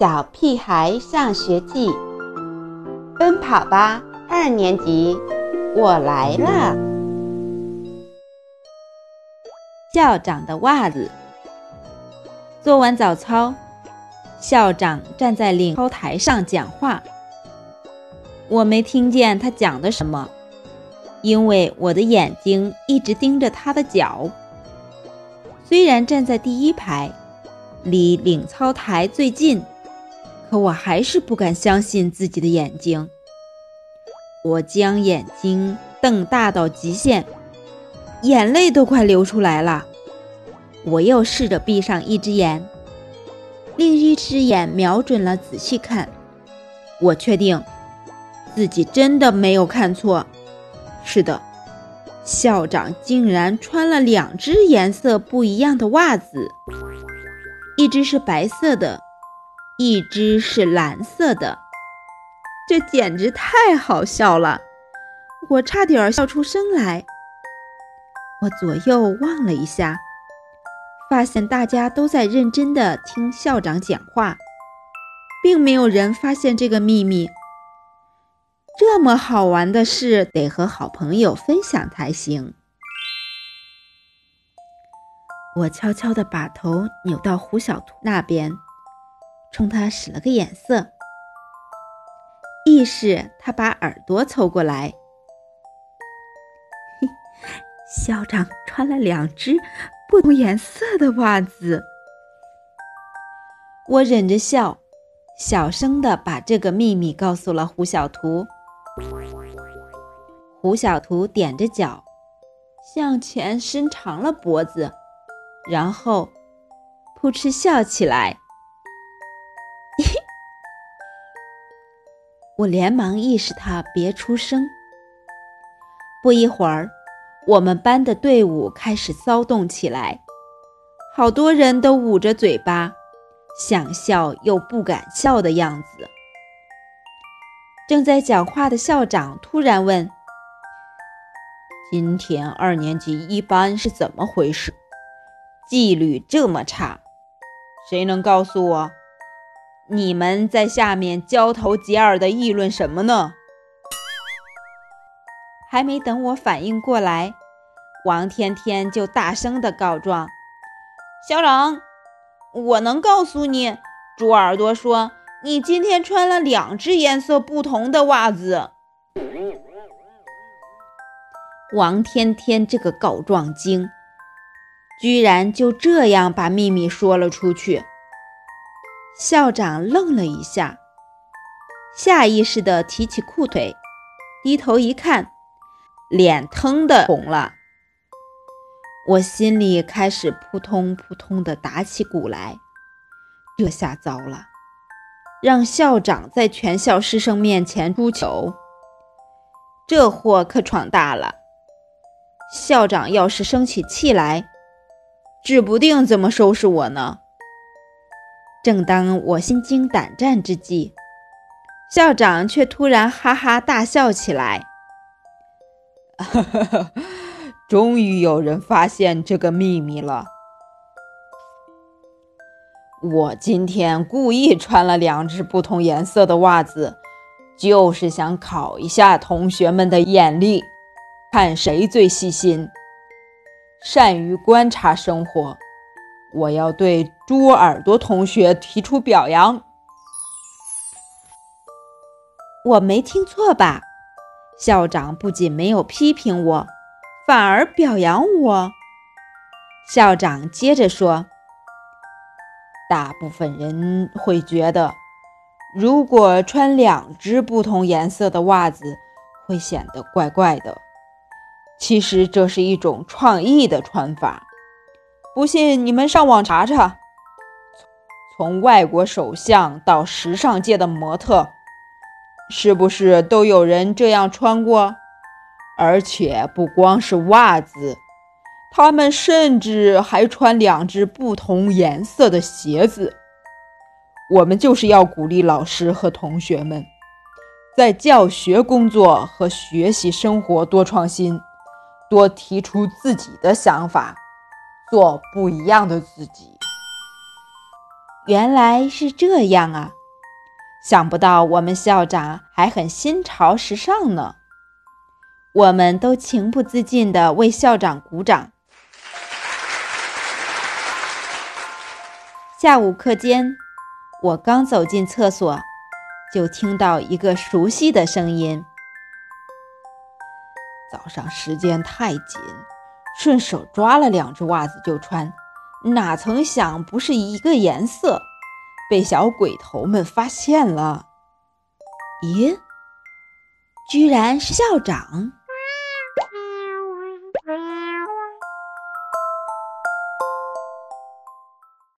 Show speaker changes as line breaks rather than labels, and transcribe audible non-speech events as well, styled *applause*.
小屁孩上学记》，奔跑吧二年级，我来了。校长的袜子。做完早操，校长站在领操台上讲话。我没听见他讲的什么，因为我的眼睛一直盯着他的脚。虽然站在第一排，离领操台最近。可我还是不敢相信自己的眼睛。我将眼睛瞪大到极限，眼泪都快流出来了。我又试着闭上一只眼，另一只眼瞄准了，仔细看。我确定自己真的没有看错。是的，校长竟然穿了两只颜色不一样的袜子，一只是白色的。一只是蓝色的，这简直太好笑了，我差点笑出声来。我左右望了一下，发现大家都在认真的听校长讲话，并没有人发现这个秘密。这么好玩的事，得和好朋友分享才行。我悄悄地把头扭到胡小图那边。冲他使了个眼色，意是他把耳朵凑过来。*laughs* 校长穿了两只不同颜色的袜子，我忍着笑，小声的把这个秘密告诉了胡小图。胡小图踮着脚，向前伸长了脖子，然后扑哧笑起来。我连忙意识他别出声。不一会儿，我们班的队伍开始骚动起来，好多人都捂着嘴巴，想笑又不敢笑的样子。正在讲话的校长突然问：“今天二年级一班是怎么回事？纪律这么差，谁能告诉我？”你们在下面交头接耳的议论什么呢？还没等我反应过来，王天天就大声的告状：“校长，我能告诉你，猪耳朵说你今天穿了两只颜色不同的袜子。”王天天这个告状精，居然就这样把秘密说了出去。校长愣了一下，下意识地提起裤腿，低头一看，脸腾的红了。我心里开始扑通扑通地打起鼓来，这下糟了，让校长在全校师生面前出糗，这祸可闯大了。校长要是生起气来，指不定怎么收拾我呢。正当我心惊胆战之际，校长却突然哈哈大笑起来。哈 *laughs* 哈终于有人发现这个秘密了。我今天故意穿了两只不同颜色的袜子，就是想考一下同学们的眼力，看谁最细心，善于观察生活。我要对猪耳朵同学提出表扬。我没听错吧？校长不仅没有批评我，反而表扬我。校长接着说：“大部分人会觉得，如果穿两只不同颜色的袜子，会显得怪怪的。其实这是一种创意的穿法。”不信你们上网查查，从外国首相到时尚界的模特，是不是都有人这样穿过？而且不光是袜子，他们甚至还穿两只不同颜色的鞋子。我们就是要鼓励老师和同学们，在教学工作和学习生活多创新，多提出自己的想法。做不一样的自己。原来是这样啊！想不到我们校长还很新潮时尚呢。我们都情不自禁地为校长鼓掌。下午课间，我刚走进厕所，就听到一个熟悉的声音：“
早上时间太紧，顺手抓了两只袜子就穿，哪曾想不是一个颜色，被小鬼头们发现了。
咦，居然是校长！”